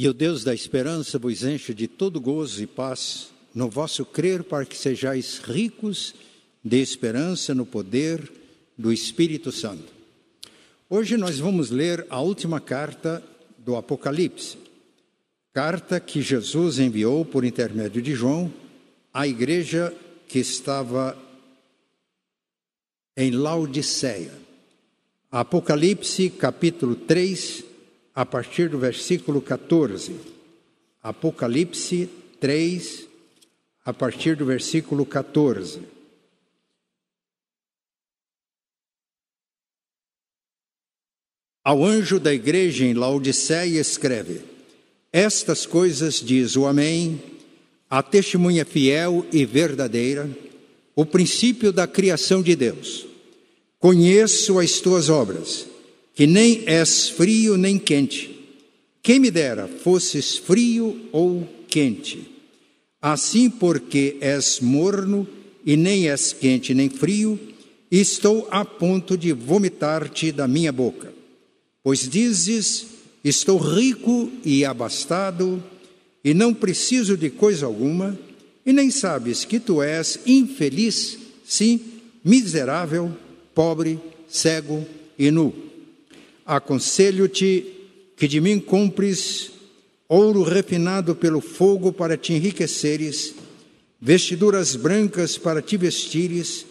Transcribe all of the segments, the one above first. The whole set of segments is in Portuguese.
E o Deus da esperança vos enche de todo gozo e paz no vosso crer, para que sejais ricos de esperança no poder do Espírito Santo. Hoje nós vamos ler a última carta do Apocalipse, carta que Jesus enviou por intermédio de João à igreja que estava em Laodiceia. Apocalipse, capítulo 3, a partir do versículo 14. Apocalipse 3, a partir do versículo 14. Ao anjo da igreja em Laodiceia escreve: Estas coisas diz o Amém, a testemunha fiel e verdadeira, o princípio da criação de Deus. Conheço as tuas obras que nem és frio nem quente. Quem me dera fosses frio ou quente. Assim, porque és morno e nem és quente nem frio, estou a ponto de vomitar-te da minha boca. Pois dizes: Estou rico e abastado, e não preciso de coisa alguma, e nem sabes que tu és infeliz, sim, miserável, pobre, cego e nu aconselho-te que de mim cumpres ouro refinado pelo fogo para te enriqueceres, vestiduras brancas para te vestires,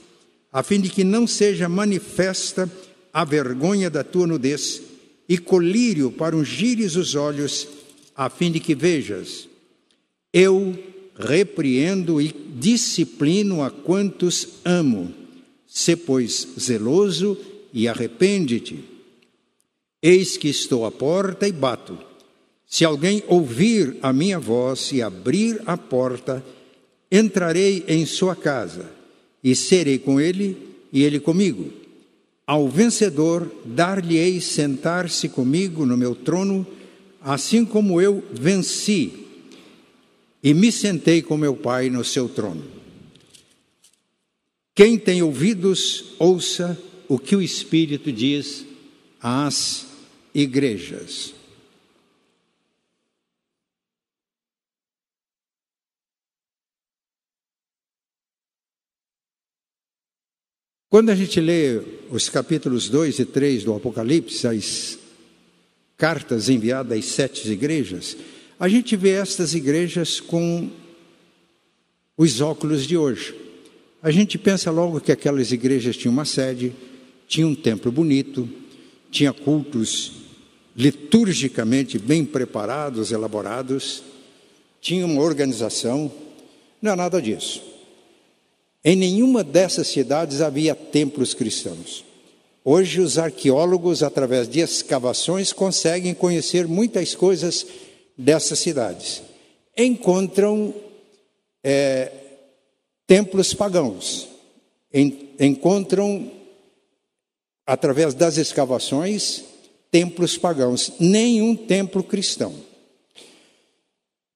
a fim de que não seja manifesta a vergonha da tua nudez, e colírio para ungires os olhos, a fim de que vejas. Eu repreendo e disciplino a quantos amo. Se, pois, zeloso e arrepende-te. Eis que estou à porta e bato. Se alguém ouvir a minha voz e abrir a porta, entrarei em sua casa e serei com ele e ele comigo. Ao vencedor, dar-lhe-ei sentar-se comigo no meu trono, assim como eu venci e me sentei com meu Pai no seu trono. Quem tem ouvidos, ouça o que o Espírito diz às igrejas. Quando a gente lê os capítulos 2 e 3 do Apocalipse, as cartas enviadas às sete igrejas, a gente vê estas igrejas com os óculos de hoje. A gente pensa logo que aquelas igrejas tinham uma sede, tinham um templo bonito, tinha cultos liturgicamente bem preparados, elaborados, tinha uma organização, não é nada disso. Em nenhuma dessas cidades havia templos cristãos. Hoje, os arqueólogos, através de escavações, conseguem conhecer muitas coisas dessas cidades. Encontram é, templos pagãos, encontram, através das escavações, templos pagãos, nenhum templo cristão.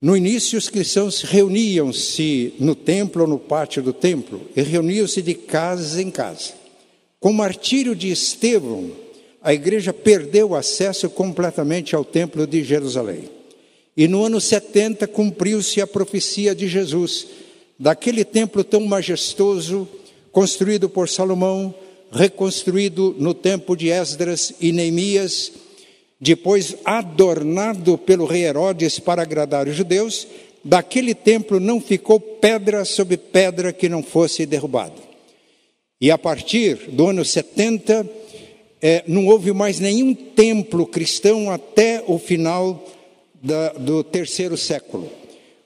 No início, os cristãos reuniam-se no templo ou no pátio do templo e reuniam-se de casa em casa. Com o martírio de Estevão, a igreja perdeu acesso completamente ao templo de Jerusalém. E no ano 70 cumpriu-se a profecia de Jesus, daquele templo tão majestoso, construído por Salomão, reconstruído no tempo de Esdras e Neemias, depois adornado pelo rei Herodes para agradar os judeus, daquele templo não ficou pedra sobre pedra que não fosse derrubada. E a partir do ano 70, é, não houve mais nenhum templo cristão até o final da, do terceiro século,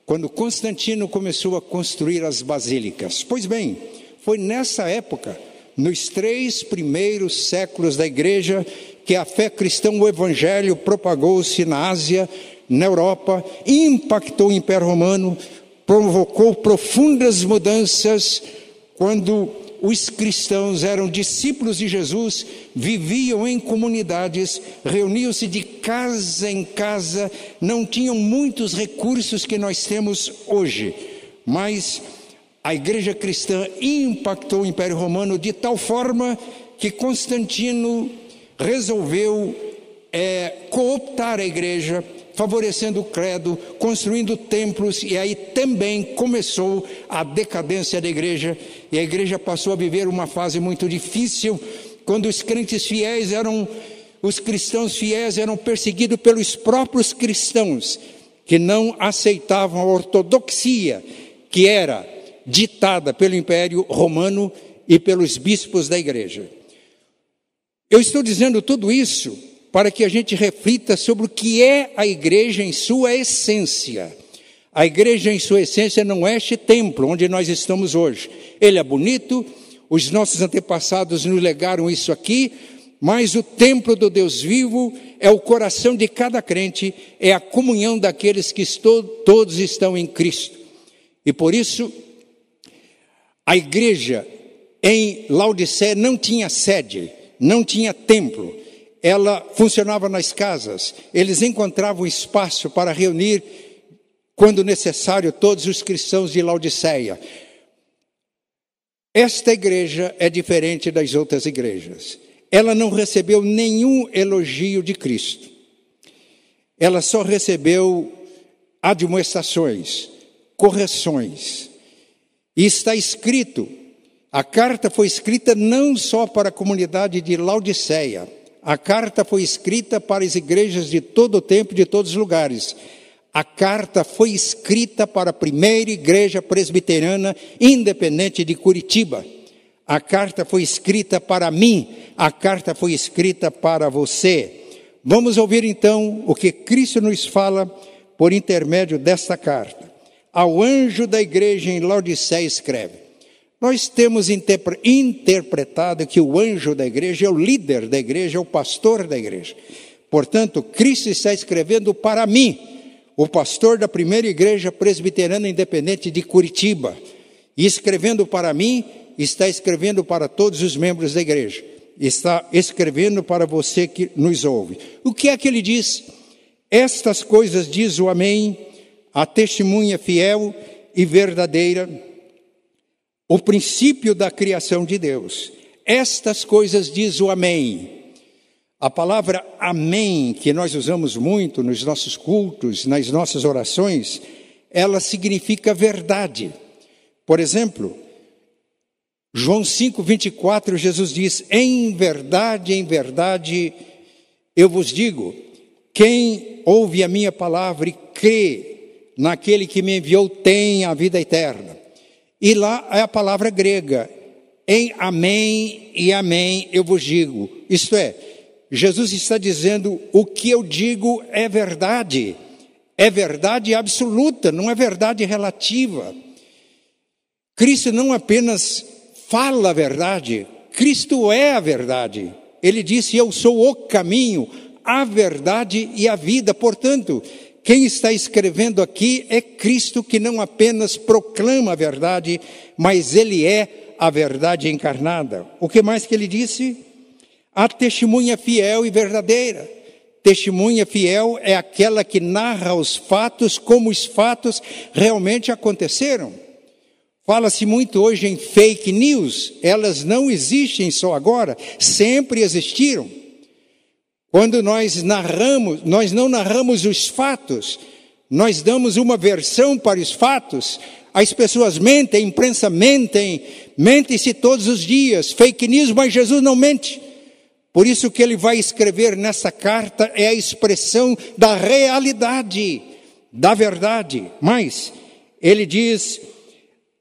quando Constantino começou a construir as basílicas. Pois bem, foi nessa época nos três primeiros séculos da igreja que a fé cristã, o evangelho, propagou-se na Ásia, na Europa, impactou o Império Romano, provocou profundas mudanças quando os cristãos eram discípulos de Jesus, viviam em comunidades, reuniam-se de casa em casa, não tinham muitos recursos que nós temos hoje, mas a igreja cristã impactou o Império Romano de tal forma que Constantino resolveu é, cooptar a igreja, favorecendo o credo, construindo templos, e aí também começou a decadência da igreja, e a igreja passou a viver uma fase muito difícil, quando os crentes fiéis eram, os cristãos fiéis eram perseguidos pelos próprios cristãos, que não aceitavam a ortodoxia que era ditada pelo Império Romano e pelos bispos da igreja. Eu estou dizendo tudo isso para que a gente reflita sobre o que é a igreja em sua essência. A igreja em sua essência não é este templo onde nós estamos hoje. Ele é bonito, os nossos antepassados nos legaram isso aqui, mas o templo do Deus vivo é o coração de cada crente, é a comunhão daqueles que estou, todos estão em Cristo. E por isso, a igreja em Laodiceia não tinha sede, não tinha templo, ela funcionava nas casas, eles encontravam espaço para reunir, quando necessário, todos os cristãos de Laodiceia. Esta igreja é diferente das outras igrejas. Ela não recebeu nenhum elogio de Cristo. Ela só recebeu admoestações, correções. E está escrito a carta foi escrita não só para a comunidade de Laodiceia, a carta foi escrita para as igrejas de todo o tempo, de todos os lugares. A carta foi escrita para a primeira igreja presbiteriana independente de Curitiba. A carta foi escrita para mim, a carta foi escrita para você. Vamos ouvir então o que Cristo nos fala por intermédio desta carta. Ao anjo da igreja em Laodiceia escreve: nós temos interpretado que o anjo da igreja é o líder da igreja, é o pastor da igreja. Portanto, Cristo está escrevendo para mim, o pastor da primeira igreja presbiteriana independente de Curitiba. E escrevendo para mim, está escrevendo para todos os membros da igreja. Está escrevendo para você que nos ouve. O que é que ele diz? Estas coisas diz o Amém, a testemunha fiel e verdadeira o princípio da criação de Deus. Estas coisas diz o Amém. A palavra Amém, que nós usamos muito nos nossos cultos, nas nossas orações, ela significa verdade. Por exemplo, João 5, 24, Jesus diz: Em verdade, em verdade, eu vos digo, quem ouve a minha palavra e crê naquele que me enviou tem a vida eterna. E lá é a palavra grega, em amém e amém eu vos digo. Isto é, Jesus está dizendo: o que eu digo é verdade, é verdade absoluta, não é verdade relativa. Cristo não apenas fala a verdade, Cristo é a verdade. Ele disse: Eu sou o caminho, a verdade e a vida. Portanto, quem está escrevendo aqui é Cristo que não apenas proclama a verdade, mas ele é a verdade encarnada. O que mais que ele disse? A testemunha fiel e verdadeira. Testemunha fiel é aquela que narra os fatos como os fatos realmente aconteceram. Fala-se muito hoje em fake news, elas não existem só agora, sempre existiram. Quando nós narramos, nós não narramos os fatos, nós damos uma versão para os fatos. As pessoas mentem, a imprensa mentem, mente-se todos os dias, fake news, mas Jesus não mente. Por isso que ele vai escrever nessa carta é a expressão da realidade, da verdade. Mas ele diz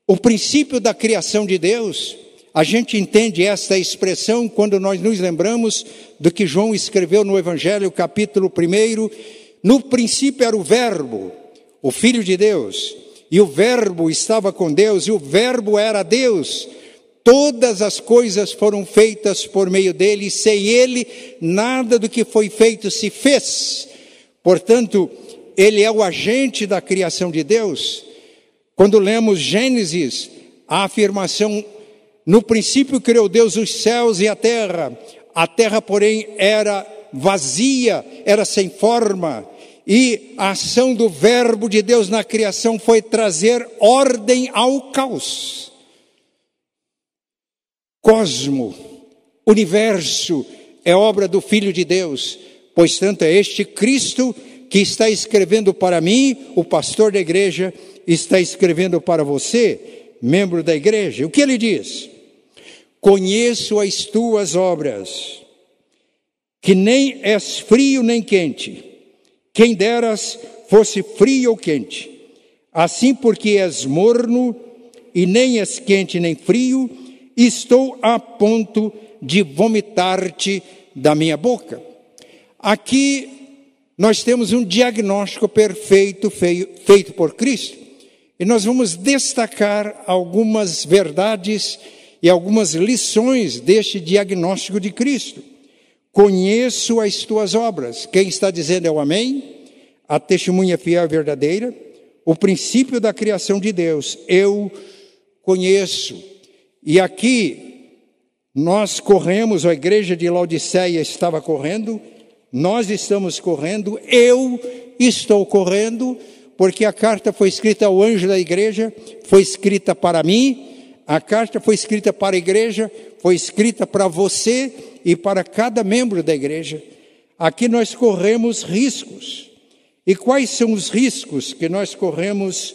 o princípio da criação de Deus a gente entende esta expressão quando nós nos lembramos do que João escreveu no Evangelho, capítulo 1. No princípio era o Verbo, o Filho de Deus, e o Verbo estava com Deus, e o Verbo era Deus. Todas as coisas foram feitas por meio dele, e sem ele, nada do que foi feito se fez. Portanto, ele é o agente da criação de Deus. Quando lemos Gênesis, a afirmação no princípio criou Deus os céus e a terra. A terra, porém, era vazia, era sem forma. E a ação do Verbo de Deus na criação foi trazer ordem ao caos. Cosmo, universo, é obra do Filho de Deus, pois tanto é este Cristo que está escrevendo para mim, o pastor da igreja, está escrevendo para você, membro da igreja. O que ele diz? Conheço as tuas obras, que nem és frio nem quente. Quem deras fosse frio ou quente. Assim, porque és morno e nem és quente nem frio, estou a ponto de vomitar-te da minha boca. Aqui nós temos um diagnóstico perfeito feito por Cristo. E nós vamos destacar algumas verdades e algumas lições deste diagnóstico de Cristo. Conheço as tuas obras. Quem está dizendo é o Amém? A testemunha fiel e verdadeira. O princípio da criação de Deus. Eu conheço. E aqui nós corremos, a igreja de Laodiceia estava correndo, nós estamos correndo, eu estou correndo, porque a carta foi escrita ao anjo da igreja, foi escrita para mim, a carta foi escrita para a igreja, foi escrita para você e para cada membro da igreja. Aqui nós corremos riscos. E quais são os riscos que nós corremos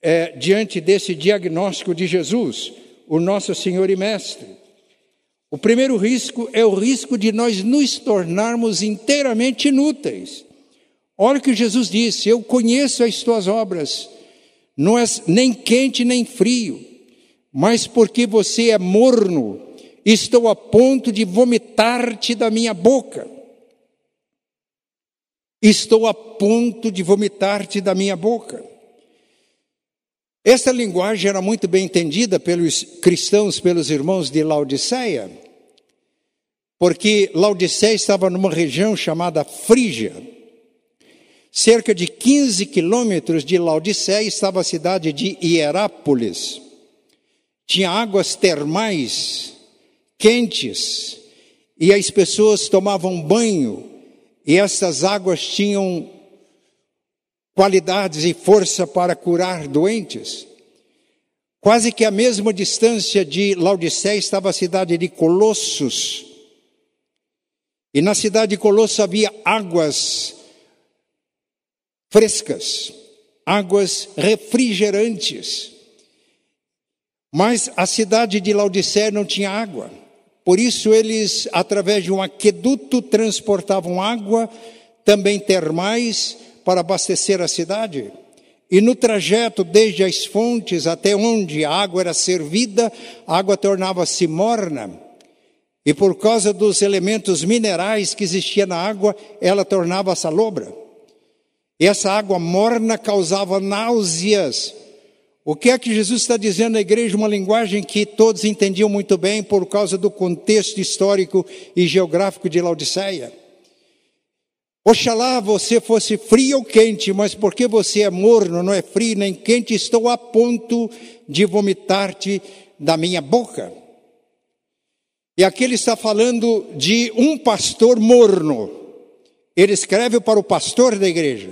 é, diante desse diagnóstico de Jesus, o nosso Senhor e Mestre? O primeiro risco é o risco de nós nos tornarmos inteiramente inúteis. Olha o que Jesus disse: Eu conheço as tuas obras, não és nem quente nem frio, mas porque você é morno, estou a ponto de vomitar-te da minha boca. Estou a ponto de vomitar-te da minha boca. Essa linguagem era muito bem entendida pelos cristãos, pelos irmãos de Laodiceia porque Laodiceia estava numa região chamada Frígia. Cerca de 15 quilômetros de Laodiceia estava a cidade de Hierápolis. Tinha águas termais quentes e as pessoas tomavam banho e essas águas tinham qualidades e força para curar doentes. Quase que a mesma distância de Laodiceia estava a cidade de Colossos, e na cidade de Colosso havia águas frescas, águas refrigerantes. Mas a cidade de Laodicea não tinha água. Por isso eles, através de um aqueduto, transportavam água, também termais, para abastecer a cidade. E no trajeto desde as fontes até onde a água era servida, a água tornava-se morna. E por causa dos elementos minerais que existiam na água, ela tornava salobra. E essa água morna causava náuseas. O que é que Jesus está dizendo na igreja? Uma linguagem que todos entendiam muito bem por causa do contexto histórico e geográfico de Laodiceia. Oxalá você fosse frio ou quente, mas porque você é morno, não é frio nem quente, estou a ponto de vomitar-te da minha boca. E aqui ele está falando de um pastor morno. Ele escreve para o pastor da igreja.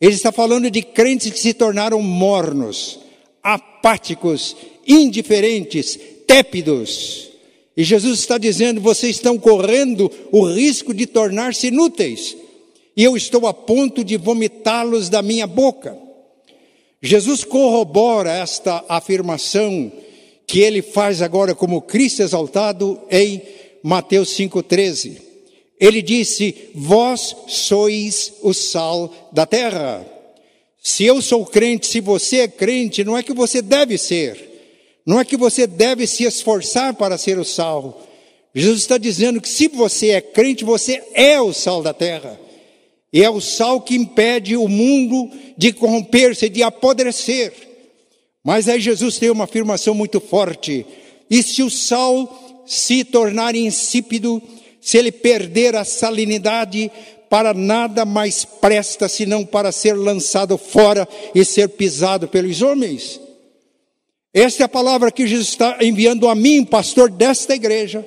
Ele está falando de crentes que se tornaram mornos, apáticos, indiferentes, tépidos. E Jesus está dizendo: vocês estão correndo o risco de tornar-se inúteis, e eu estou a ponto de vomitá-los da minha boca. Jesus corrobora esta afirmação que ele faz agora como Cristo exaltado em Mateus 5,13. Ele disse: Vós sois o sal da terra. Se eu sou crente, se você é crente, não é que você deve ser, não é que você deve se esforçar para ser o sal. Jesus está dizendo que se você é crente, você é o sal da terra. E é o sal que impede o mundo de corromper-se, de apodrecer. Mas aí Jesus tem uma afirmação muito forte. E se o sal se tornar insípido, se ele perder a salinidade, para nada mais presta senão para ser lançado fora e ser pisado pelos homens. Esta é a palavra que Jesus está enviando a mim, pastor desta igreja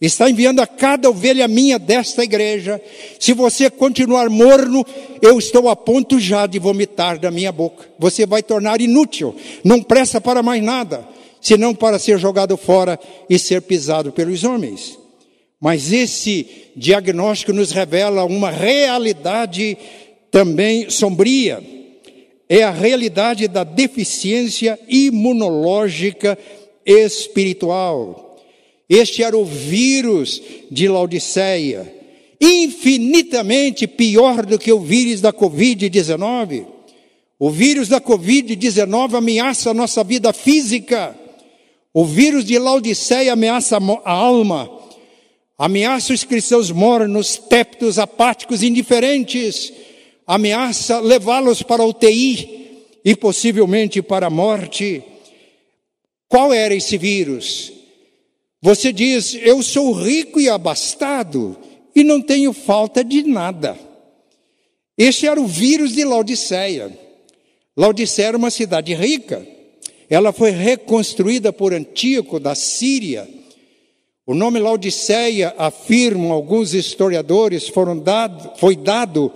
está enviando a cada ovelha minha desta igreja. Se você continuar morno, eu estou a ponto já de vomitar da minha boca. Você vai tornar inútil, não presta para mais nada, senão para ser jogado fora e ser pisado pelos homens. Mas esse diagnóstico nos revela uma realidade também sombria. É a realidade da deficiência imunológica espiritual. Este era o vírus de Laodiceia, infinitamente pior do que o vírus da Covid-19. O vírus da Covid-19 ameaça a nossa vida física. O vírus de Laodiceia ameaça a alma, ameaça os cristãos mornos, téptos, apáticos, indiferentes, ameaça levá-los para a UTI e possivelmente para a morte. Qual era esse vírus? Você diz: Eu sou rico e abastado e não tenho falta de nada. Este era o vírus de Laodiceia. Laodiceia era uma cidade rica. Ela foi reconstruída por Antíoco da Síria. O nome Laodiceia, afirmam alguns historiadores, dado, foi dado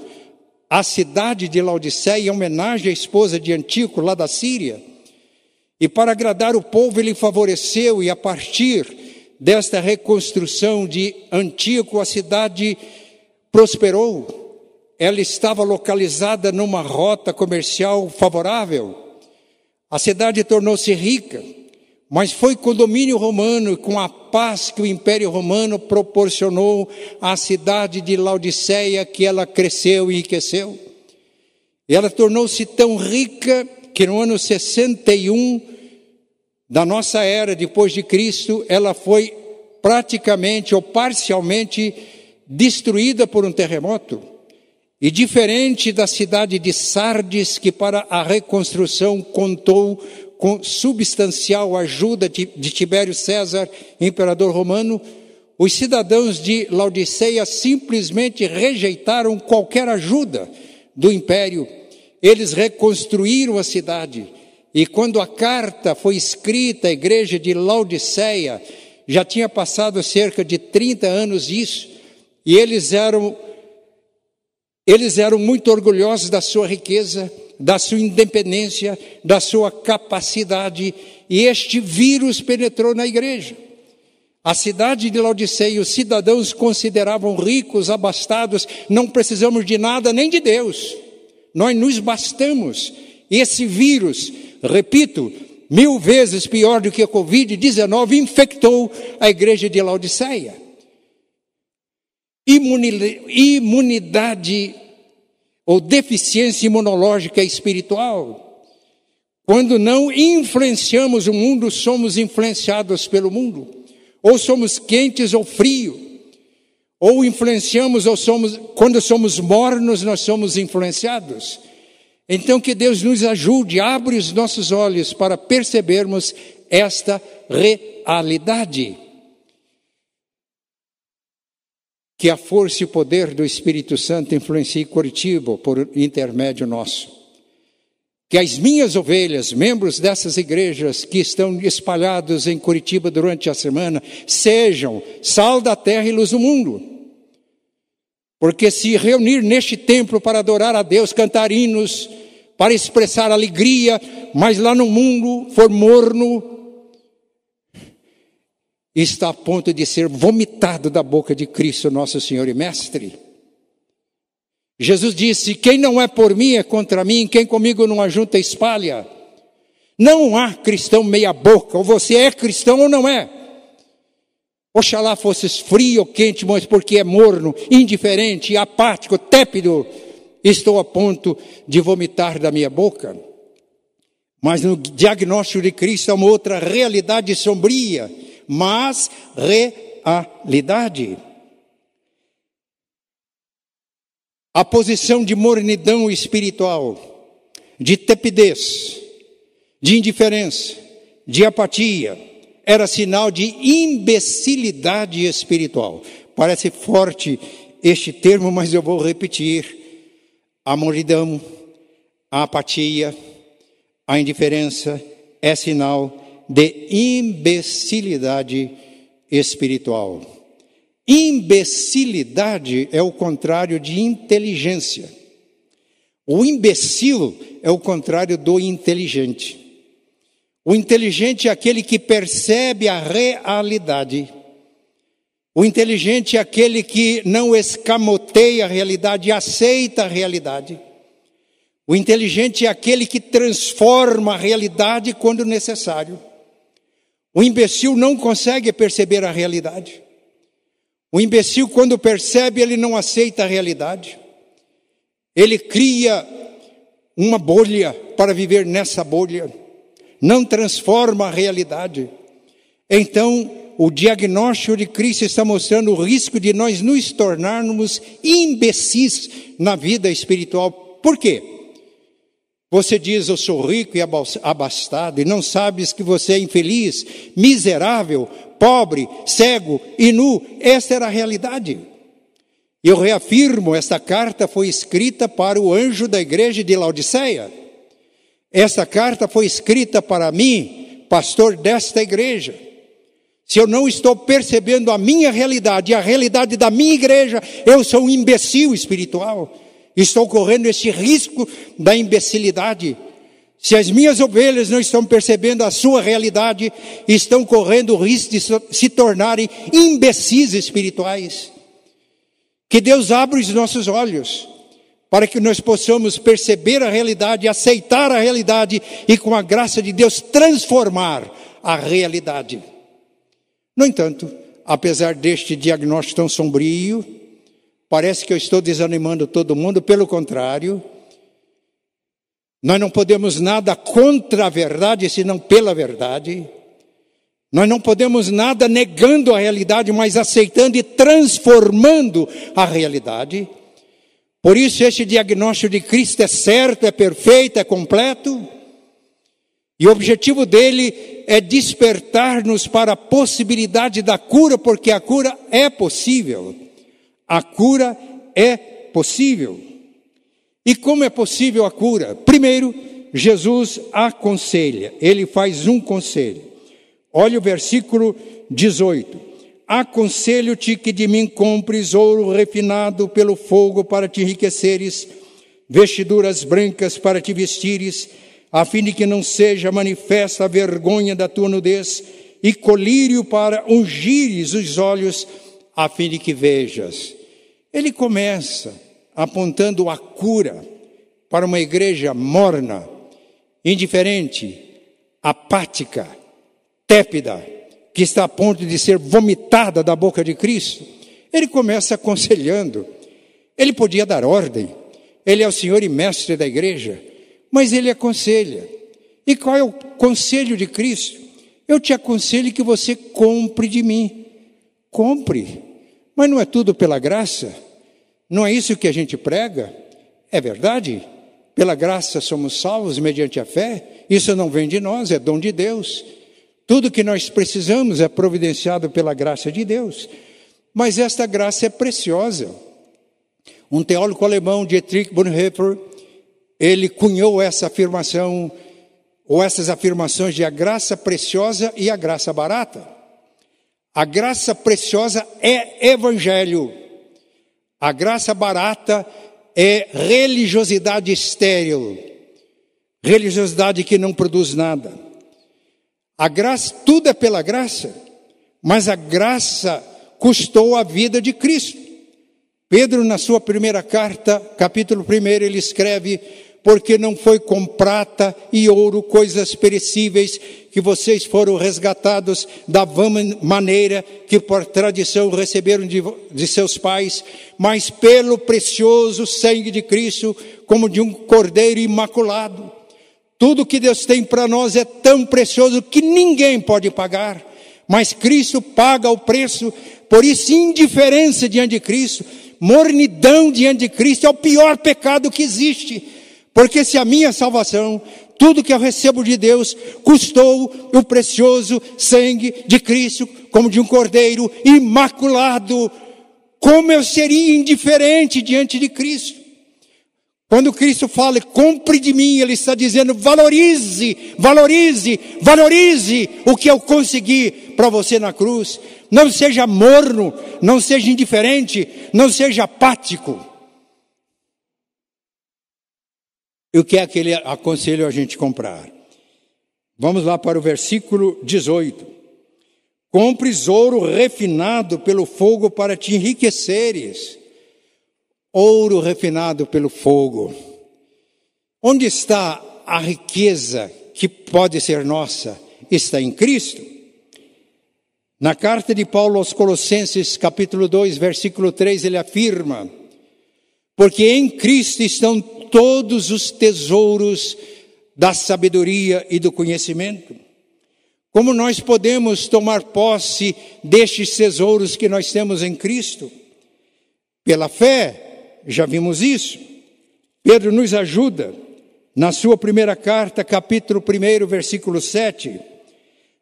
à cidade de Laodiceia em homenagem à esposa de Antíoco, lá da Síria. E para agradar o povo, ele favoreceu, e a partir desta reconstrução de Antíoco, a cidade prosperou. Ela estava localizada numa rota comercial favorável. A cidade tornou-se rica, mas foi com o domínio romano, com a paz que o Império Romano proporcionou à cidade de Laodiceia, que ela cresceu e enriqueceu. Ela tornou-se tão rica que no ano 61 da nossa era, depois de Cristo, ela foi praticamente ou parcialmente destruída por um terremoto. E diferente da cidade de Sardes, que para a reconstrução contou substancial ajuda de, de Tibério César, imperador romano, os cidadãos de Laodiceia simplesmente rejeitaram qualquer ajuda do império. Eles reconstruíram a cidade. E quando a carta foi escrita à igreja de Laodiceia, já tinha passado cerca de 30 anos isso, e eles eram eles eram muito orgulhosos da sua riqueza, da sua independência, da sua capacidade, e este vírus penetrou na igreja. A cidade de Laodiceia, os cidadãos consideravam ricos, abastados, não precisamos de nada nem de Deus. Nós nos bastamos. Esse vírus, repito, mil vezes pior do que a Covid-19, infectou a igreja de Laodiceia. Imunidade ou deficiência imunológica espiritual. Quando não influenciamos o mundo, somos influenciados pelo mundo. Ou somos quentes ou frios. Ou influenciamos ou somos, quando somos mornos, nós somos influenciados. Então que Deus nos ajude, abre os nossos olhos para percebermos esta realidade. Que a força e o poder do Espírito Santo influencie Curitiba por intermédio nosso. Que as minhas ovelhas, membros dessas igrejas que estão espalhados em Curitiba durante a semana, sejam sal da terra e luz do mundo. Porque se reunir neste templo para adorar a Deus, cantar hinos, para expressar alegria, mas lá no mundo for morno, está a ponto de ser vomitado da boca de Cristo, nosso Senhor e Mestre. Jesus disse: Quem não é por mim é contra mim, quem comigo não ajunta espalha. Não há cristão meia-boca, ou você é cristão ou não é. Oxalá fosses frio ou quente, mas porque é morno, indiferente, apático, tépido, estou a ponto de vomitar da minha boca. Mas no diagnóstico de Cristo há uma outra realidade sombria mas realidade. A posição de mornidão espiritual, de tepidez, de indiferença, de apatia, era sinal de imbecilidade espiritual. Parece forte este termo, mas eu vou repetir. A mornidão, a apatia, a indiferença é sinal de imbecilidade espiritual. Imbecilidade é o contrário de inteligência. O imbecil é o contrário do inteligente. O inteligente é aquele que percebe a realidade O inteligente é aquele que não escamoteia a realidade, aceita a realidade. O inteligente é aquele que transforma a realidade quando necessário. O imbecil não consegue perceber a realidade. O imbecil, quando percebe, ele não aceita a realidade. Ele cria uma bolha para viver nessa bolha. Não transforma a realidade. Então, o diagnóstico de Cristo está mostrando o risco de nós nos tornarmos imbecis na vida espiritual. Por quê? Você diz, eu sou rico e abastado, e não sabes que você é infeliz, miserável, pobre, cego e nu. Esta era a realidade. Eu reafirmo, esta carta foi escrita para o anjo da igreja de Laodiceia. Esta carta foi escrita para mim, pastor desta igreja. Se eu não estou percebendo a minha realidade, a realidade da minha igreja, eu sou um imbecil espiritual. Estou correndo esse risco da imbecilidade. Se as minhas ovelhas não estão percebendo a sua realidade, estão correndo o risco de se tornarem imbecis espirituais. Que Deus abra os nossos olhos para que nós possamos perceber a realidade, aceitar a realidade e, com a graça de Deus, transformar a realidade. No entanto, apesar deste diagnóstico tão sombrio, Parece que eu estou desanimando todo mundo, pelo contrário. Nós não podemos nada contra a verdade, senão pela verdade. Nós não podemos nada negando a realidade, mas aceitando e transformando a realidade. Por isso, este diagnóstico de Cristo é certo, é perfeito, é completo. E o objetivo dele é despertar-nos para a possibilidade da cura, porque a cura é possível. A cura é possível. E como é possível a cura? Primeiro, Jesus aconselha, ele faz um conselho. Olha o versículo 18: Aconselho-te que de mim compres ouro refinado pelo fogo para te enriqueceres, vestiduras brancas para te vestires, a fim de que não seja manifesta a vergonha da tua nudez, e colírio para ungires os olhos a fim de que vejas. Ele começa apontando a cura para uma igreja morna, indiferente, apática, tépida, que está a ponto de ser vomitada da boca de Cristo. Ele começa aconselhando. Ele podia dar ordem. Ele é o Senhor e mestre da igreja, mas ele aconselha. E qual é o conselho de Cristo? Eu te aconselho que você compre de mim. Compre. Mas não é tudo pela graça? Não é isso que a gente prega? É verdade? Pela graça somos salvos mediante a fé? Isso não vem de nós, é dom de Deus. Tudo que nós precisamos é providenciado pela graça de Deus. Mas esta graça é preciosa. Um teólogo alemão, Dietrich Bonhoeffer, ele cunhou essa afirmação, ou essas afirmações de a graça preciosa e a graça barata. A graça preciosa é evangelho. A graça barata é religiosidade estéril. Religiosidade que não produz nada. A graça, tudo é pela graça, mas a graça custou a vida de Cristo. Pedro, na sua primeira carta, capítulo 1, ele escreve: porque não foi com prata e ouro, coisas perecíveis, que vocês foram resgatados da vã maneira que por tradição receberam de, de seus pais, mas pelo precioso sangue de Cristo, como de um cordeiro imaculado. Tudo que Deus tem para nós é tão precioso que ninguém pode pagar, mas Cristo paga o preço, por isso, indiferença diante de Cristo, mornidão diante de Cristo é o pior pecado que existe. Porque se a minha salvação, tudo que eu recebo de Deus, custou o precioso sangue de Cristo, como de um cordeiro imaculado, como eu seria indiferente diante de Cristo? Quando Cristo fala, compre de mim, Ele está dizendo, valorize, valorize, valorize o que eu consegui para você na cruz. Não seja morno, não seja indiferente, não seja apático. E o que é que ele aconselha a gente comprar? Vamos lá para o versículo 18. Compres ouro refinado pelo fogo para te enriqueceres. Ouro refinado pelo fogo. Onde está a riqueza que pode ser nossa? Está em Cristo. Na carta de Paulo aos Colossenses, capítulo 2, versículo 3, ele afirma: Porque em Cristo estão todos os tesouros da sabedoria e do conhecimento. Como nós podemos tomar posse destes tesouros que nós temos em Cristo? Pela fé, já vimos isso. Pedro nos ajuda na sua primeira carta, capítulo 1, versículo 7,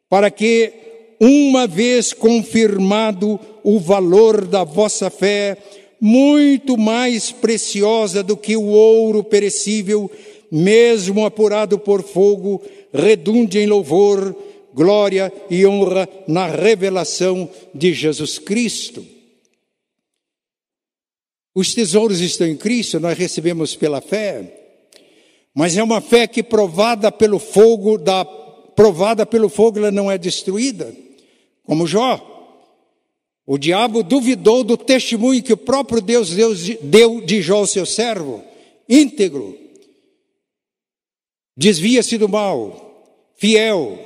para que, uma vez confirmado o valor da vossa fé, muito mais preciosa do que o ouro perecível, mesmo apurado por fogo, redunde em louvor, glória e honra na revelação de Jesus Cristo. Os tesouros estão em Cristo, nós recebemos pela fé, mas é uma fé que provada pelo fogo, da, provada pelo fogo, ela não é destruída, como Jó. O diabo duvidou do testemunho que o próprio Deus deu de Jó, seu servo, íntegro. Desvia-se do mal, fiel,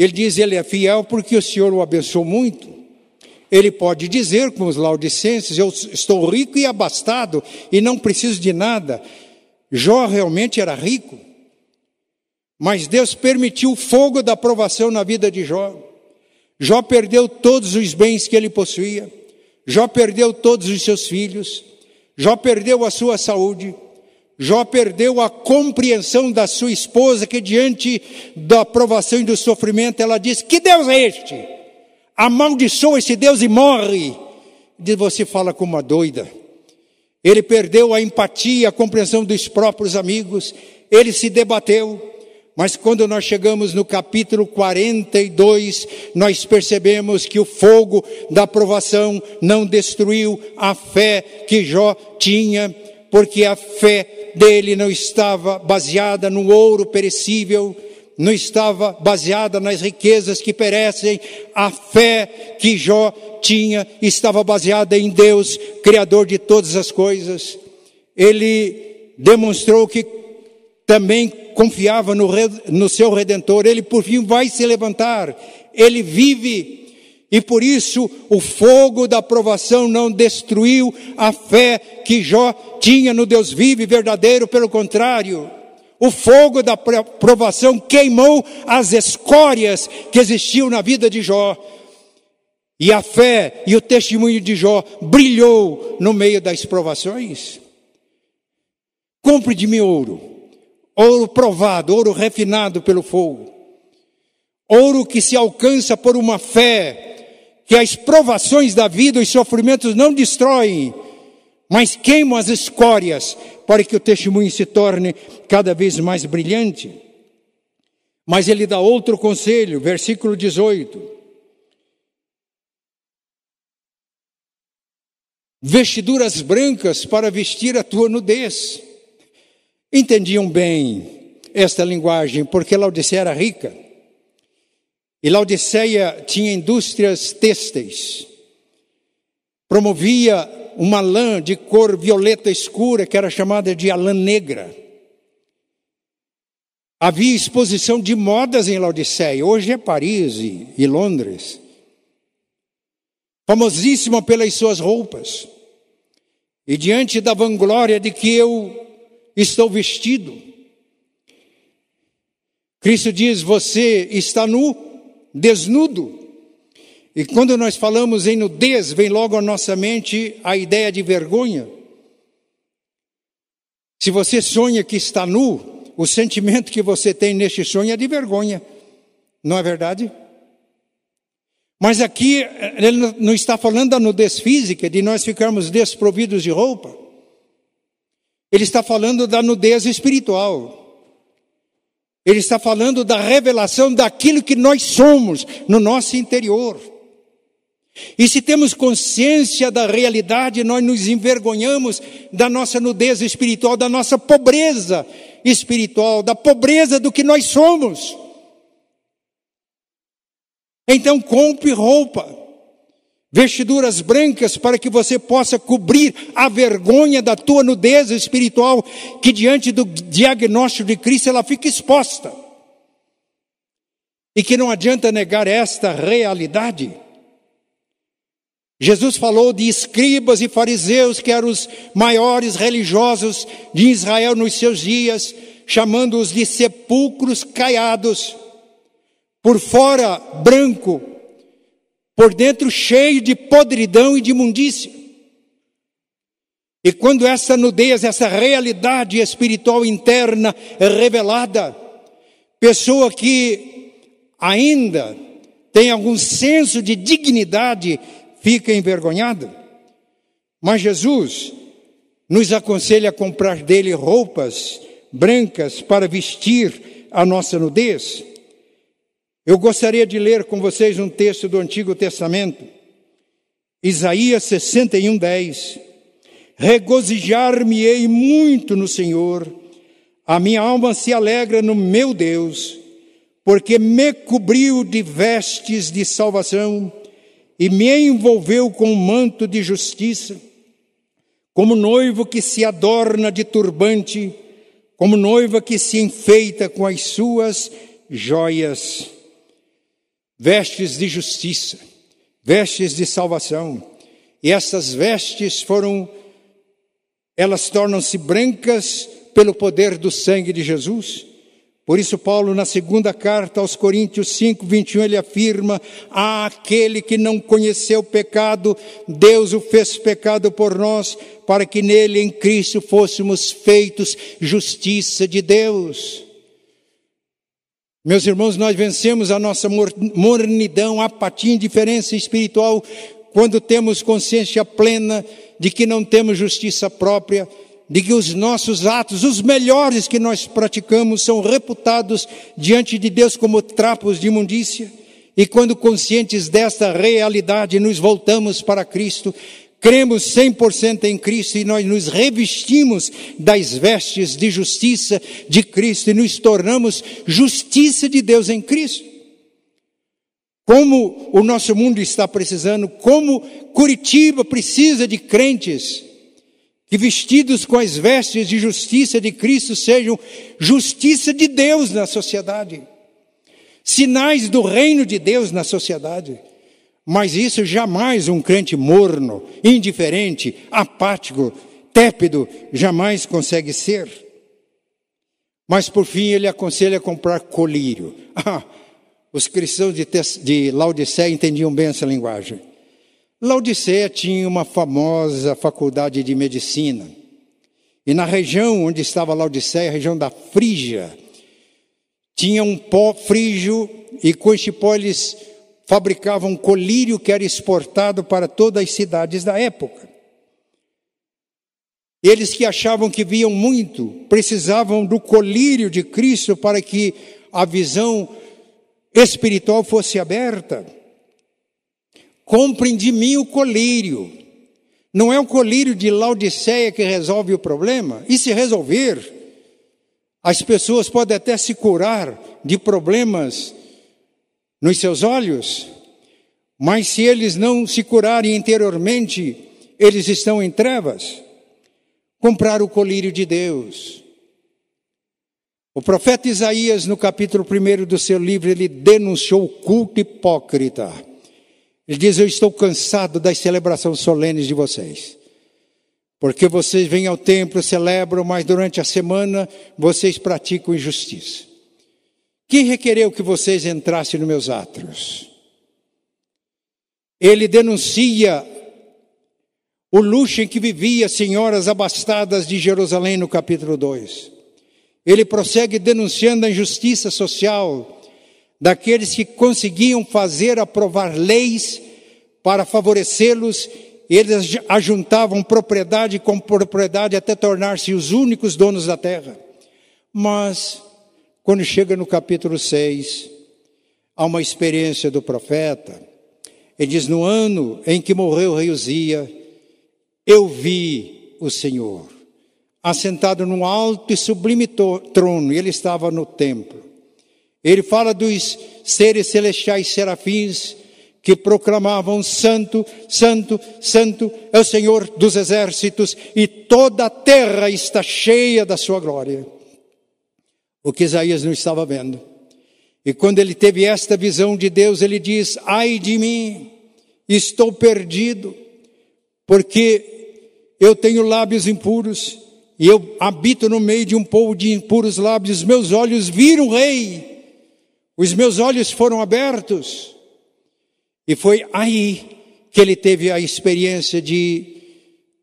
ele diz: Ele é fiel porque o Senhor o abençoou muito. Ele pode dizer, como os laudicenses: Eu estou rico e abastado e não preciso de nada. Jó realmente era rico, mas Deus permitiu o fogo da provação na vida de Jó. Jó perdeu todos os bens que ele possuía, Jó perdeu todos os seus filhos, Jó perdeu a sua saúde. Jó perdeu a compreensão da sua esposa, que diante da provação e do sofrimento, ela disse: Que Deus é este? Amaldiçoa esse Deus e morre. E você fala como uma doida. Ele perdeu a empatia, a compreensão dos próprios amigos, ele se debateu. Mas quando nós chegamos no capítulo 42, nós percebemos que o fogo da provação não destruiu a fé que Jó tinha, porque a fé dele não estava baseada no ouro perecível, não estava baseada nas riquezas que perecem, a fé que Jó tinha estava baseada em Deus, Criador de todas as coisas. Ele demonstrou que também confiava no, no seu Redentor, ele por fim vai se levantar, ele vive. E por isso o fogo da provação não destruiu a fé que Jó tinha no Deus vivo e verdadeiro, pelo contrário, o fogo da provação queimou as escórias que existiam na vida de Jó. E a fé e o testemunho de Jó brilhou no meio das provações. Compre de mim ouro, ouro provado, ouro refinado pelo fogo, ouro que se alcança por uma fé que as provações da vida, os sofrimentos não destroem, mas queimam as escórias para que o testemunho se torne cada vez mais brilhante. Mas ele dá outro conselho, versículo 18. Vestiduras brancas para vestir a tua nudez. Entendiam bem esta linguagem, porque Laodicea era rica. E Laodiceia tinha indústrias têxteis. Promovia uma lã de cor violeta escura, que era chamada de a lã negra. Havia exposição de modas em Laodiceia, hoje é Paris e Londres. Famosíssima pelas suas roupas. E diante da vanglória de que eu estou vestido, Cristo diz: Você está nu? desnudo. E quando nós falamos em nudez, vem logo à nossa mente a ideia de vergonha. Se você sonha que está nu, o sentimento que você tem neste sonho é de vergonha, não é verdade? Mas aqui ele não está falando da nudez física, de nós ficarmos desprovidos de roupa. Ele está falando da nudez espiritual. Ele está falando da revelação daquilo que nós somos no nosso interior. E se temos consciência da realidade, nós nos envergonhamos da nossa nudez espiritual, da nossa pobreza espiritual, da pobreza do que nós somos. Então compre roupa, vestiduras brancas para que você possa cobrir a vergonha da tua nudez espiritual, que diante do diagnóstico de Cristo ela fica exposta. E que não adianta negar esta realidade. Jesus falou de escribas e fariseus, que eram os maiores religiosos de Israel nos seus dias, chamando-os de sepulcros caiados, por fora branco, por dentro cheio de podridão e de imundícia. E quando essa nudez, essa realidade espiritual interna é revelada, pessoa que ainda tem algum senso de dignidade fica envergonhada. Mas Jesus nos aconselha a comprar dele roupas brancas para vestir a nossa nudez. Eu gostaria de ler com vocês um texto do Antigo Testamento, Isaías 61, 10. Regozijar-me-ei muito no Senhor, a minha alma se alegra no meu Deus, porque me cobriu de vestes de salvação e me envolveu com um manto de justiça, como noivo que se adorna de turbante, como noiva que se enfeita com as suas joias, vestes de justiça, vestes de salvação. E essas vestes foram, elas tornam-se brancas pelo poder do sangue de Jesus. Por isso, Paulo, na segunda carta aos Coríntios 5, 21, ele afirma: a aquele que não conheceu o pecado, Deus o fez pecado por nós, para que nele, em Cristo, fôssemos feitos justiça de Deus. Meus irmãos, nós vencemos a nossa mornidão, apatia, indiferença espiritual, quando temos consciência plena de que não temos justiça própria de que os nossos atos, os melhores que nós praticamos, são reputados diante de Deus como trapos de imundícia. E quando conscientes desta realidade, nos voltamos para Cristo, cremos 100% em Cristo e nós nos revestimos das vestes de justiça de Cristo e nos tornamos justiça de Deus em Cristo. Como o nosso mundo está precisando, como Curitiba precisa de crentes que vestidos com as vestes de justiça de Cristo sejam justiça de Deus na sociedade, sinais do reino de Deus na sociedade. Mas isso jamais um crente morno, indiferente, apático, tépido, jamais consegue ser. Mas por fim ele aconselha a comprar colírio. Ah, os cristãos de, de Laodiceia entendiam bem essa linguagem. Laodiceia tinha uma famosa faculdade de medicina. E na região onde estava Laodiceia, a região da Frígia, tinha um pó frígio e com este pó eles fabricavam colírio que era exportado para todas as cidades da época. Eles que achavam que viam muito, precisavam do colírio de Cristo para que a visão espiritual fosse aberta. Comprem de mim o colírio. Não é o colírio de Laodiceia que resolve o problema. E se resolver, as pessoas podem até se curar de problemas nos seus olhos, mas se eles não se curarem interiormente, eles estão em trevas. Comprar o colírio de Deus. O profeta Isaías, no capítulo 1 do seu livro, ele denunciou o culto hipócrita. Ele diz: Eu estou cansado das celebrações solenes de vocês. Porque vocês vêm ao templo, celebram, mas durante a semana vocês praticam injustiça. Quem requereu que vocês entrassem nos meus átrios? Ele denuncia o luxo em que vivia senhoras abastadas de Jerusalém no capítulo 2. Ele prossegue denunciando a injustiça social daqueles que conseguiam fazer aprovar leis para favorecê-los, eles ajuntavam propriedade com propriedade até tornar-se os únicos donos da terra. Mas, quando chega no capítulo 6, há uma experiência do profeta. Ele diz: No ano em que morreu rei Uzia, eu vi o Senhor assentado num alto e sublime trono, e ele estava no templo. Ele fala dos seres celestiais serafins que proclamavam: Santo, Santo, Santo é o Senhor dos exércitos, e toda a terra está cheia da sua glória. O que Isaías não estava vendo. E quando ele teve esta visão de Deus, ele diz: Ai de mim, estou perdido, porque eu tenho lábios impuros, e eu habito no meio de um povo de impuros lábios, meus olhos viram o rei os meus olhos foram abertos. E foi aí que ele teve a experiência de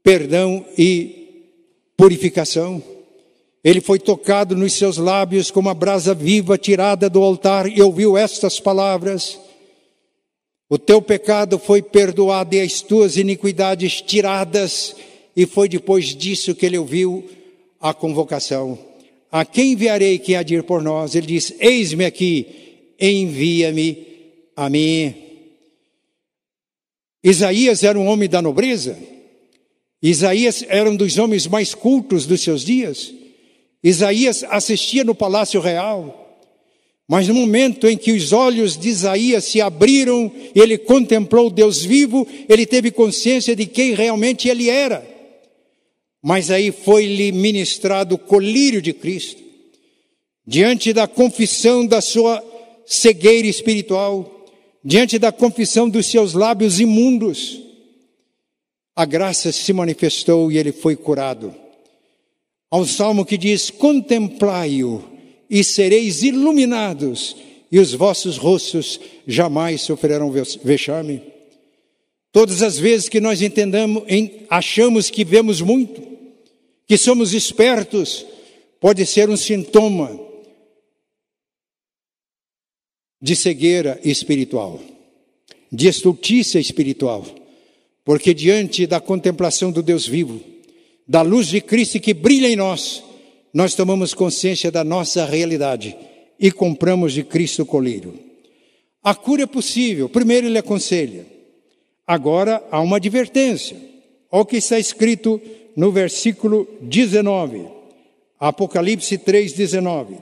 perdão e purificação. Ele foi tocado nos seus lábios como a brasa viva tirada do altar e ouviu estas palavras: O teu pecado foi perdoado e as tuas iniquidades tiradas. E foi depois disso que ele ouviu a convocação. A quem enviarei que há de ir por nós? Ele diz: Eis-me aqui envia-me a mim. Isaías era um homem da nobreza. Isaías era um dos homens mais cultos dos seus dias. Isaías assistia no palácio real. Mas no momento em que os olhos de Isaías se abriram ele contemplou Deus vivo, ele teve consciência de quem realmente ele era. Mas aí foi-lhe ministrado o colírio de Cristo. Diante da confissão da sua cegueira espiritual, diante da confissão dos seus lábios imundos, a graça se manifestou e ele foi curado. Um salmo que diz: Contemplai-o e sereis iluminados, e os vossos rostos jamais sofrerão vexame. Todas as vezes que nós entendamos, achamos que vemos muito, que somos espertos, pode ser um sintoma de cegueira espiritual, de estultícia espiritual, porque diante da contemplação do Deus vivo, da luz de Cristo que brilha em nós, nós tomamos consciência da nossa realidade e compramos de Cristo o colírio. A cura é possível, primeiro ele aconselha, agora há uma advertência, olha o que está escrito no versículo 19, Apocalipse 3, 19.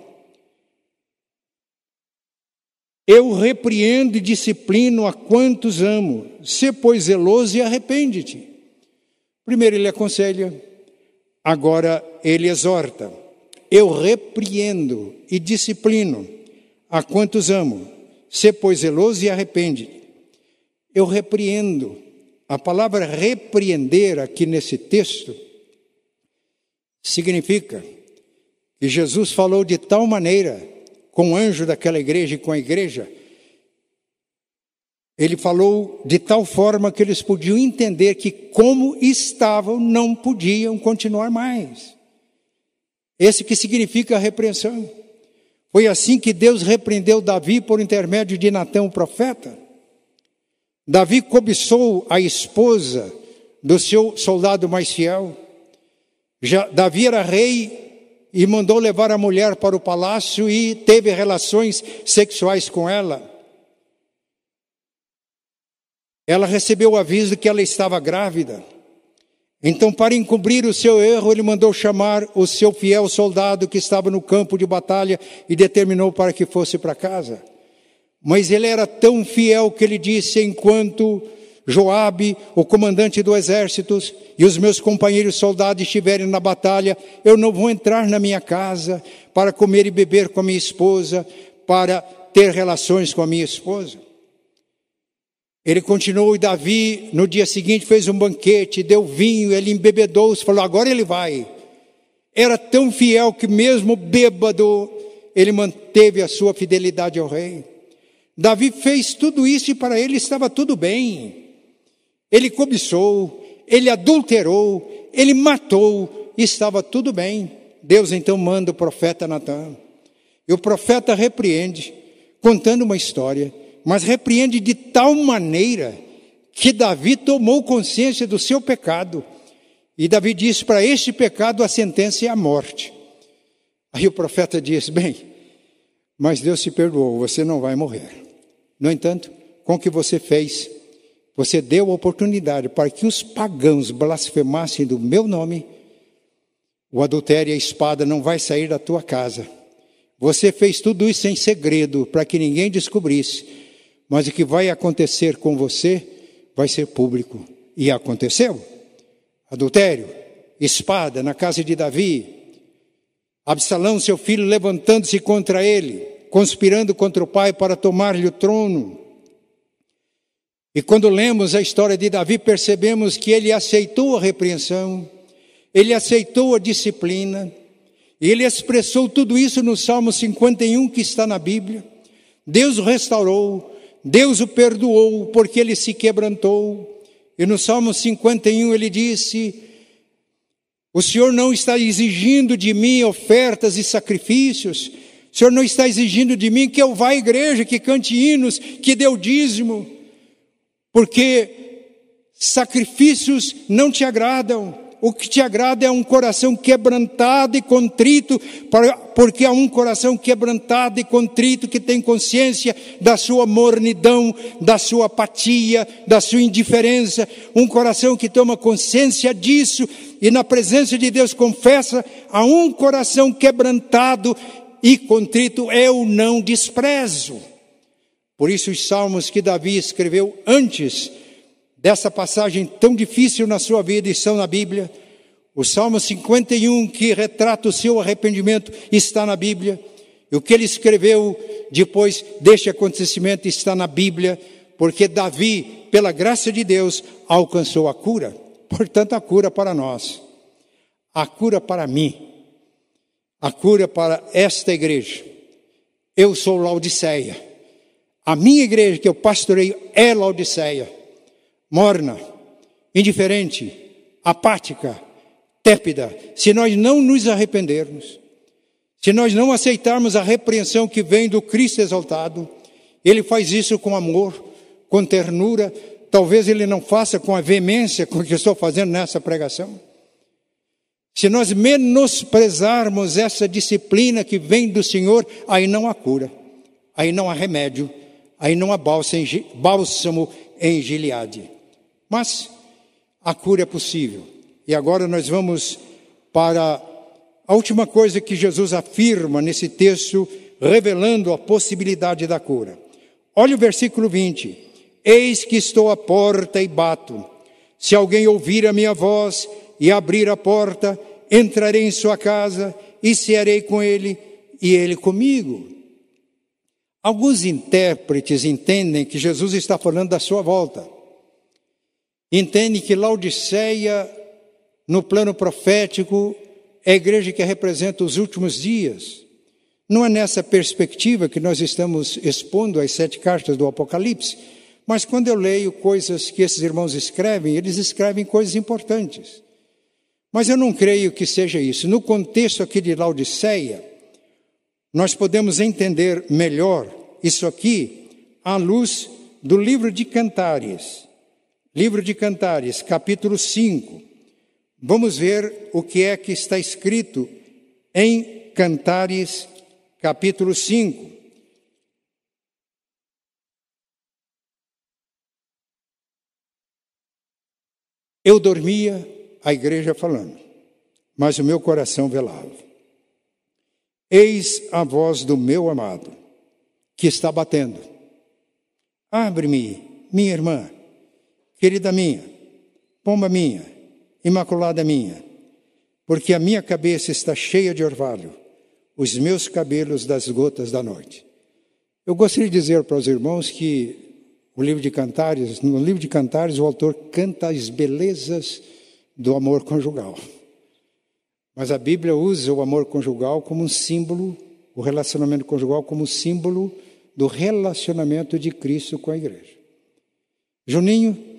Eu repreendo e disciplino a quantos amo. Se, pois, zeloso e arrepende-te. Primeiro ele aconselha, agora ele exorta. Eu repreendo e disciplino a quantos amo. Se, pois, zeloso e arrepende-te. Eu repreendo. A palavra repreender aqui nesse texto significa que Jesus falou de tal maneira com o anjo daquela igreja e com a igreja, ele falou de tal forma que eles podiam entender que, como estavam, não podiam continuar mais. Esse que significa repreensão. Foi assim que Deus repreendeu Davi por intermédio de Natão, o profeta. Davi cobiçou a esposa do seu soldado mais fiel. Já, Davi era rei e mandou levar a mulher para o palácio e teve relações sexuais com ela. Ela recebeu o aviso que ela estava grávida. Então, para encobrir o seu erro, ele mandou chamar o seu fiel soldado que estava no campo de batalha e determinou para que fosse para casa. Mas ele era tão fiel que ele disse: enquanto Joabe, o comandante do exército, e os meus companheiros soldados estiverem na batalha, eu não vou entrar na minha casa para comer e beber com a minha esposa, para ter relações com a minha esposa. Ele continuou e Davi, no dia seguinte, fez um banquete, deu vinho, ele embebedou-se, falou: agora ele vai. Era tão fiel que, mesmo bêbado, ele manteve a sua fidelidade ao rei. Davi fez tudo isso e para ele estava tudo bem ele cobiçou, ele adulterou, ele matou, e estava tudo bem. Deus então manda o profeta Natan. E o profeta repreende, contando uma história, mas repreende de tal maneira que Davi tomou consciência do seu pecado. E Davi disse: para este pecado a sentença é a morte. Aí o profeta diz: bem, mas Deus se perdoou, você não vai morrer. No entanto, com o que você fez, você deu oportunidade para que os pagãos blasfemassem do meu nome. O adultério e a espada não vai sair da tua casa. Você fez tudo isso em segredo, para que ninguém descobrisse. Mas o que vai acontecer com você vai ser público. E aconteceu. Adultério, espada na casa de Davi, Absalão, seu filho, levantando-se contra ele, conspirando contra o pai para tomar-lhe o trono. E quando lemos a história de Davi, percebemos que ele aceitou a repreensão, ele aceitou a disciplina, e ele expressou tudo isso no Salmo 51 que está na Bíblia. Deus o restaurou, Deus o perdoou porque ele se quebrantou. E no Salmo 51 ele disse: O Senhor não está exigindo de mim ofertas e sacrifícios, o Senhor não está exigindo de mim que eu vá à igreja, que cante hinos, que dê o dízimo, porque sacrifícios não te agradam. O que te agrada é um coração quebrantado e contrito, porque é um coração quebrantado e contrito que tem consciência da sua mornidão, da sua apatia, da sua indiferença. Um coração que toma consciência disso e na presença de Deus confessa a um coração quebrantado e contrito eu não desprezo. Por isso os salmos que Davi escreveu antes dessa passagem tão difícil na sua vida estão na Bíblia. O Salmo 51, que retrata o seu arrependimento, está na Bíblia. E o que ele escreveu depois deste acontecimento está na Bíblia, porque Davi, pela graça de Deus, alcançou a cura. Portanto, a cura para nós, a cura para mim, a cura para esta igreja. Eu sou Laodiceia. A minha igreja que eu pastoreio é Laodiceia morna, indiferente, apática, tépida, se nós não nos arrependermos, se nós não aceitarmos a repreensão que vem do Cristo exaltado, ele faz isso com amor, com ternura, talvez ele não faça com a veemência com que estou fazendo nessa pregação. Se nós menosprezarmos essa disciplina que vem do Senhor, aí não há cura, aí não há remédio, aí não há bálsamo em Gileade. Mas a cura é possível. E agora nós vamos para a última coisa que Jesus afirma nesse texto, revelando a possibilidade da cura. Olha o versículo 20: Eis que estou à porta e bato. Se alguém ouvir a minha voz e abrir a porta, entrarei em sua casa e cearei com ele e ele comigo. Alguns intérpretes entendem que Jesus está falando da sua volta entende que Laodiceia, no plano profético, é a igreja que representa os últimos dias. Não é nessa perspectiva que nós estamos expondo as sete cartas do Apocalipse, mas quando eu leio coisas que esses irmãos escrevem, eles escrevem coisas importantes. Mas eu não creio que seja isso. No contexto aqui de Laodiceia, nós podemos entender melhor isso aqui à luz do livro de Cantares. Livro de Cantares, capítulo 5. Vamos ver o que é que está escrito em Cantares, capítulo 5. Eu dormia, a igreja falando, mas o meu coração velava. Eis a voz do meu amado, que está batendo. Abre-me, minha irmã querida minha, pomba minha, imaculada minha, porque a minha cabeça está cheia de orvalho, os meus cabelos das gotas da noite. Eu gostaria de dizer para os irmãos que o livro de Cantares, no livro de Cantares, o autor canta as belezas do amor conjugal. Mas a Bíblia usa o amor conjugal como um símbolo, o relacionamento conjugal como símbolo do relacionamento de Cristo com a igreja. Juninho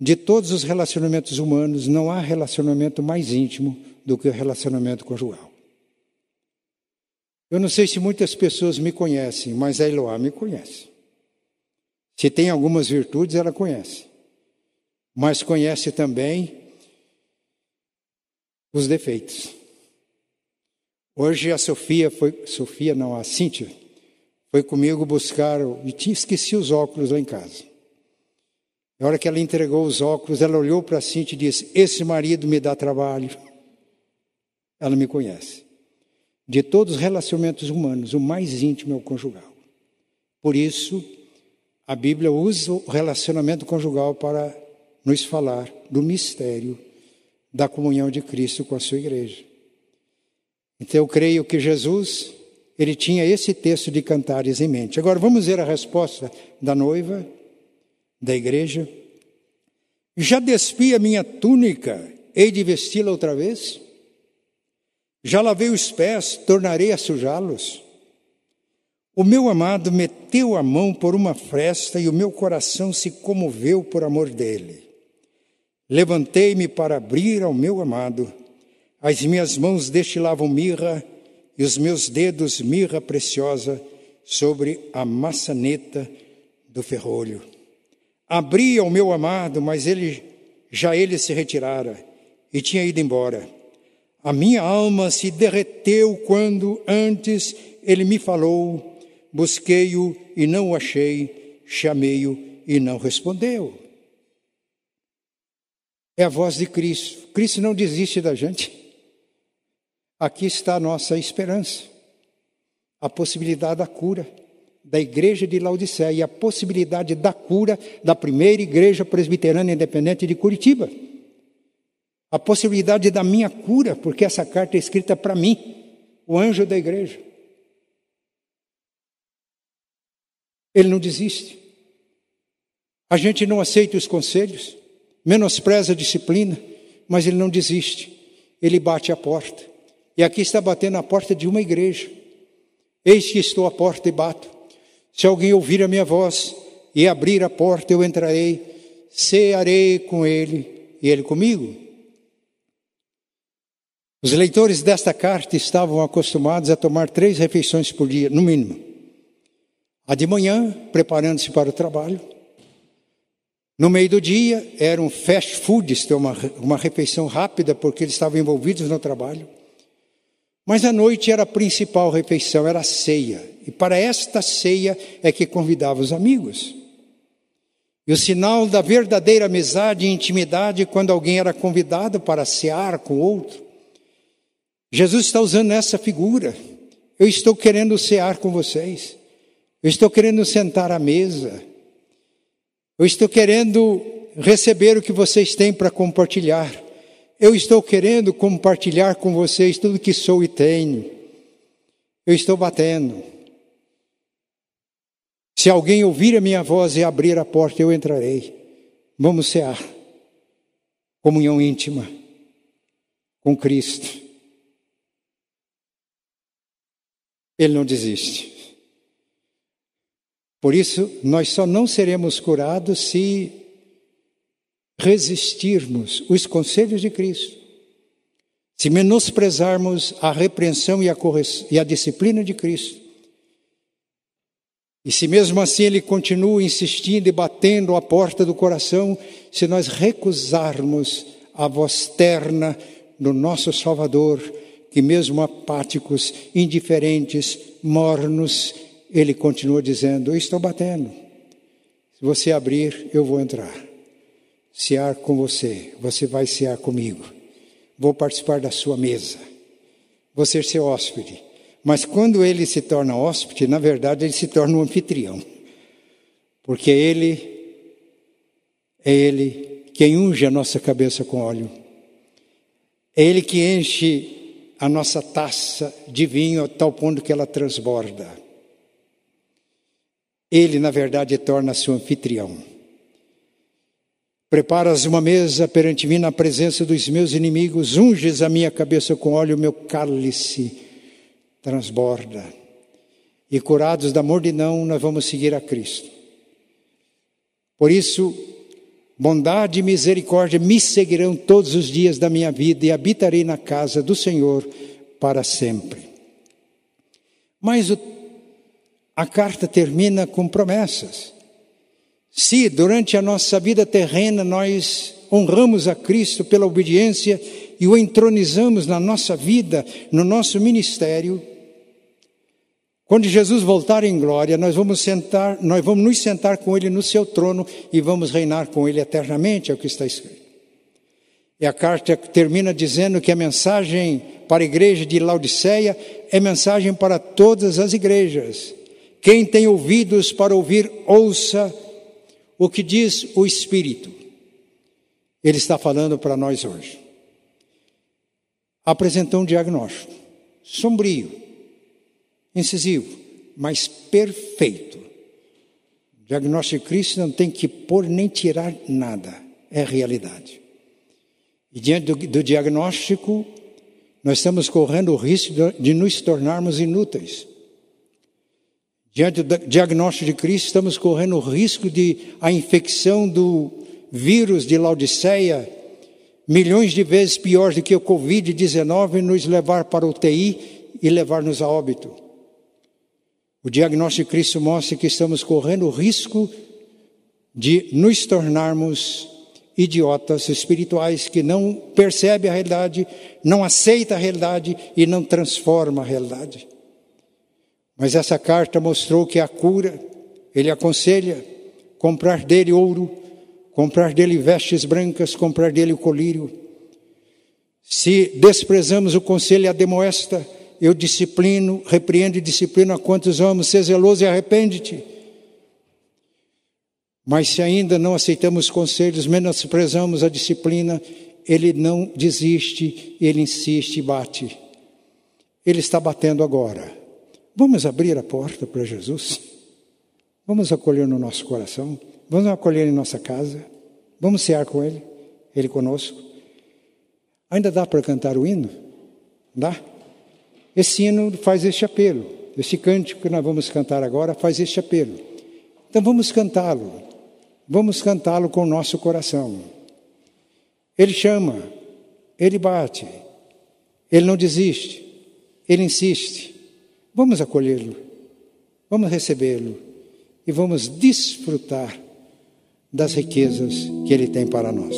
de todos os relacionamentos humanos, não há relacionamento mais íntimo do que o relacionamento conjugal. Eu não sei se muitas pessoas me conhecem, mas a Eloá me conhece. Se tem algumas virtudes, ela conhece. Mas conhece também os defeitos. Hoje a Sofia foi, Sofia não, a Cíntia, foi comigo buscar, e tinha esqueci os óculos lá em casa. Na hora que ela entregou os óculos, ela olhou para Cintia e disse: Esse marido me dá trabalho. Ela me conhece. de todos os relacionamentos humanos, o mais íntimo é o conjugal. Por isso, a Bíblia usa o relacionamento conjugal para nos falar do mistério da comunhão de Cristo com a sua igreja. Então eu creio que Jesus, ele tinha esse texto de cantares em mente. Agora vamos ver a resposta da noiva, da igreja. Já despi a minha túnica, hei de vesti-la outra vez? Já lavei os pés, tornarei a sujá-los? O meu amado meteu a mão por uma fresta e o meu coração se comoveu por amor dele. Levantei-me para abrir ao meu amado. As minhas mãos destilavam mirra e os meus dedos mirra preciosa sobre a maçaneta do ferrolho. Abri ao meu amado, mas ele já ele se retirara e tinha ido embora. A minha alma se derreteu quando antes ele me falou. Busquei-o e não o achei, chamei-o e não respondeu é a voz de Cristo. Cristo não desiste da gente. Aqui está a nossa esperança, a possibilidade da cura da igreja de Laodiceia e a possibilidade da cura da primeira igreja presbiteriana independente de Curitiba. A possibilidade da minha cura, porque essa carta é escrita para mim, o anjo da igreja. Ele não desiste. A gente não aceita os conselhos menospreza a disciplina, mas ele não desiste. Ele bate a porta. E aqui está batendo a porta de uma igreja. Eis que estou à porta e bato. Se alguém ouvir a minha voz e abrir a porta, eu entrarei, cearei com ele e ele comigo. Os leitores desta carta estavam acostumados a tomar três refeições por dia, no mínimo. A de manhã, preparando-se para o trabalho. No meio do dia, era um fast food, uma, uma refeição rápida, porque eles estavam envolvidos no trabalho. Mas à noite era a principal refeição, era a ceia. E para esta ceia é que convidava os amigos. E o sinal da verdadeira amizade e intimidade quando alguém era convidado para cear com outro. Jesus está usando essa figura. Eu estou querendo cear com vocês. Eu estou querendo sentar à mesa. Eu estou querendo receber o que vocês têm para compartilhar. Eu estou querendo compartilhar com vocês tudo que sou e tenho. Eu estou batendo. Se alguém ouvir a minha voz e abrir a porta, eu entrarei. Vamos cear. Comunhão íntima com Cristo. Ele não desiste. Por isso, nós só não seremos curados se resistirmos os conselhos de Cristo, se menosprezarmos a repreensão e a, e a disciplina de Cristo. E se mesmo assim ele continua insistindo e batendo a porta do coração, se nós recusarmos a voz terna do nosso Salvador, que mesmo apáticos, indiferentes, mornos, ele continua dizendo: Eu estou batendo. Se você abrir, eu vou entrar. Cear com você, você vai cear comigo. Vou participar da sua mesa. Vou ser seu hóspede. Mas quando ele se torna hóspede, na verdade, ele se torna um anfitrião. Porque ele é ele quem unge a nossa cabeça com óleo. É ele que enche a nossa taça de vinho a tal ponto que ela transborda. Ele, na verdade, torna-se o anfitrião. Preparas uma mesa perante mim na presença dos meus inimigos, unges a minha cabeça com óleo, meu cálice transborda. E curados da mordidão, nós vamos seguir a Cristo. Por isso, bondade e misericórdia me seguirão todos os dias da minha vida e habitarei na casa do Senhor para sempre. Mas o a carta termina com promessas. Se durante a nossa vida terrena nós honramos a Cristo pela obediência e o entronizamos na nossa vida, no nosso ministério, quando Jesus voltar em glória, nós vamos sentar, nós vamos nos sentar com ele no seu trono e vamos reinar com ele eternamente, é o que está escrito. E a carta termina dizendo que a mensagem para a igreja de Laodiceia é mensagem para todas as igrejas. Quem tem ouvidos para ouvir, ouça o que diz o Espírito. Ele está falando para nós hoje. Apresentou um diagnóstico sombrio, incisivo, mas perfeito. O diagnóstico de Cristo não tem que pôr nem tirar nada, é realidade. E diante do, do diagnóstico, nós estamos correndo o risco de, de nos tornarmos inúteis. Diante do diagnóstico de Cristo, estamos correndo o risco de a infecção do vírus de Laodiceia, milhões de vezes pior do que o Covid-19, nos levar para o UTI e levar-nos a óbito. O diagnóstico de Cristo mostra que estamos correndo o risco de nos tornarmos idiotas espirituais que não percebem a realidade, não aceitam a realidade e não transformam a realidade. Mas essa carta mostrou que a cura, ele aconselha comprar dele ouro, comprar dele vestes brancas, comprar dele o colírio. Se desprezamos o conselho a demoesta, eu disciplino, repreendo e disciplino a quantos amo, ser zeloso e arrepende-te. Mas se ainda não aceitamos conselhos, menosprezamos a disciplina, ele não desiste, ele insiste e bate. Ele está batendo agora. Vamos abrir a porta para Jesus? Vamos acolher no nosso coração? Vamos acolher em nossa casa? Vamos cear com Ele? Ele conosco? Ainda dá para cantar o hino? Dá? Esse hino faz este apelo. Esse cântico que nós vamos cantar agora faz este apelo. Então vamos cantá-lo. Vamos cantá-lo com o nosso coração. Ele chama, ele bate, ele não desiste, ele insiste. Vamos acolhê-lo, vamos recebê-lo e vamos desfrutar das riquezas que ele tem para nós.